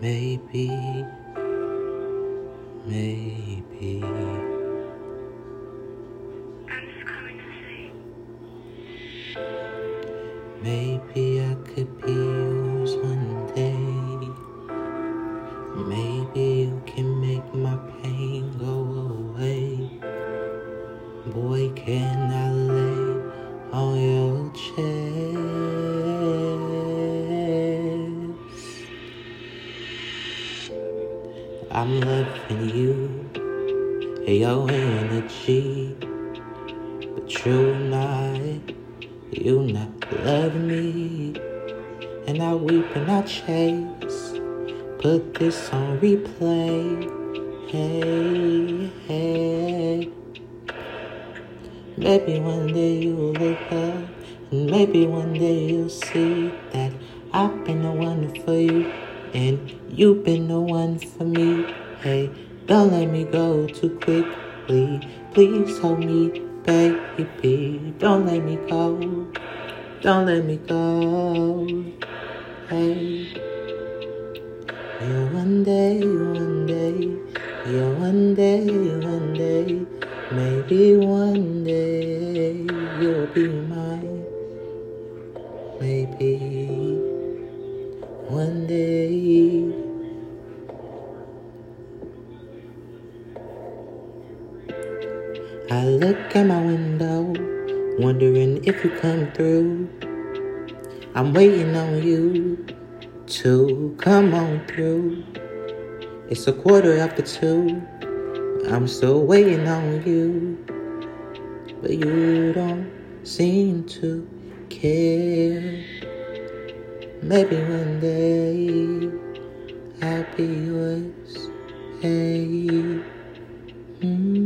Maybe, maybe. I'm just coming to. Maybe I could be yours one day. Maybe you can make my pain go away. Boy, can I lay on your chest? I'm loving you, your energy, but you're not. you're not love me, and I weep and I chase. Put this on replay. Hey, hey. Maybe one day you'll look up, and maybe one day you'll see that I've been the one for you, and you've been the one for me. Hey, don't let me go too quickly. Please hold me baby. Don't let me go. Don't let me go. Hey. Yeah, one day, one day, yeah, one day, one day, maybe one day you'll be mine. Maybe I look at my window, wondering if you come through. I'm waiting on you to come on through. It's a quarter after two. I'm still waiting on you, but you don't seem to care. Maybe one day I'll be yours. Hey. Mm.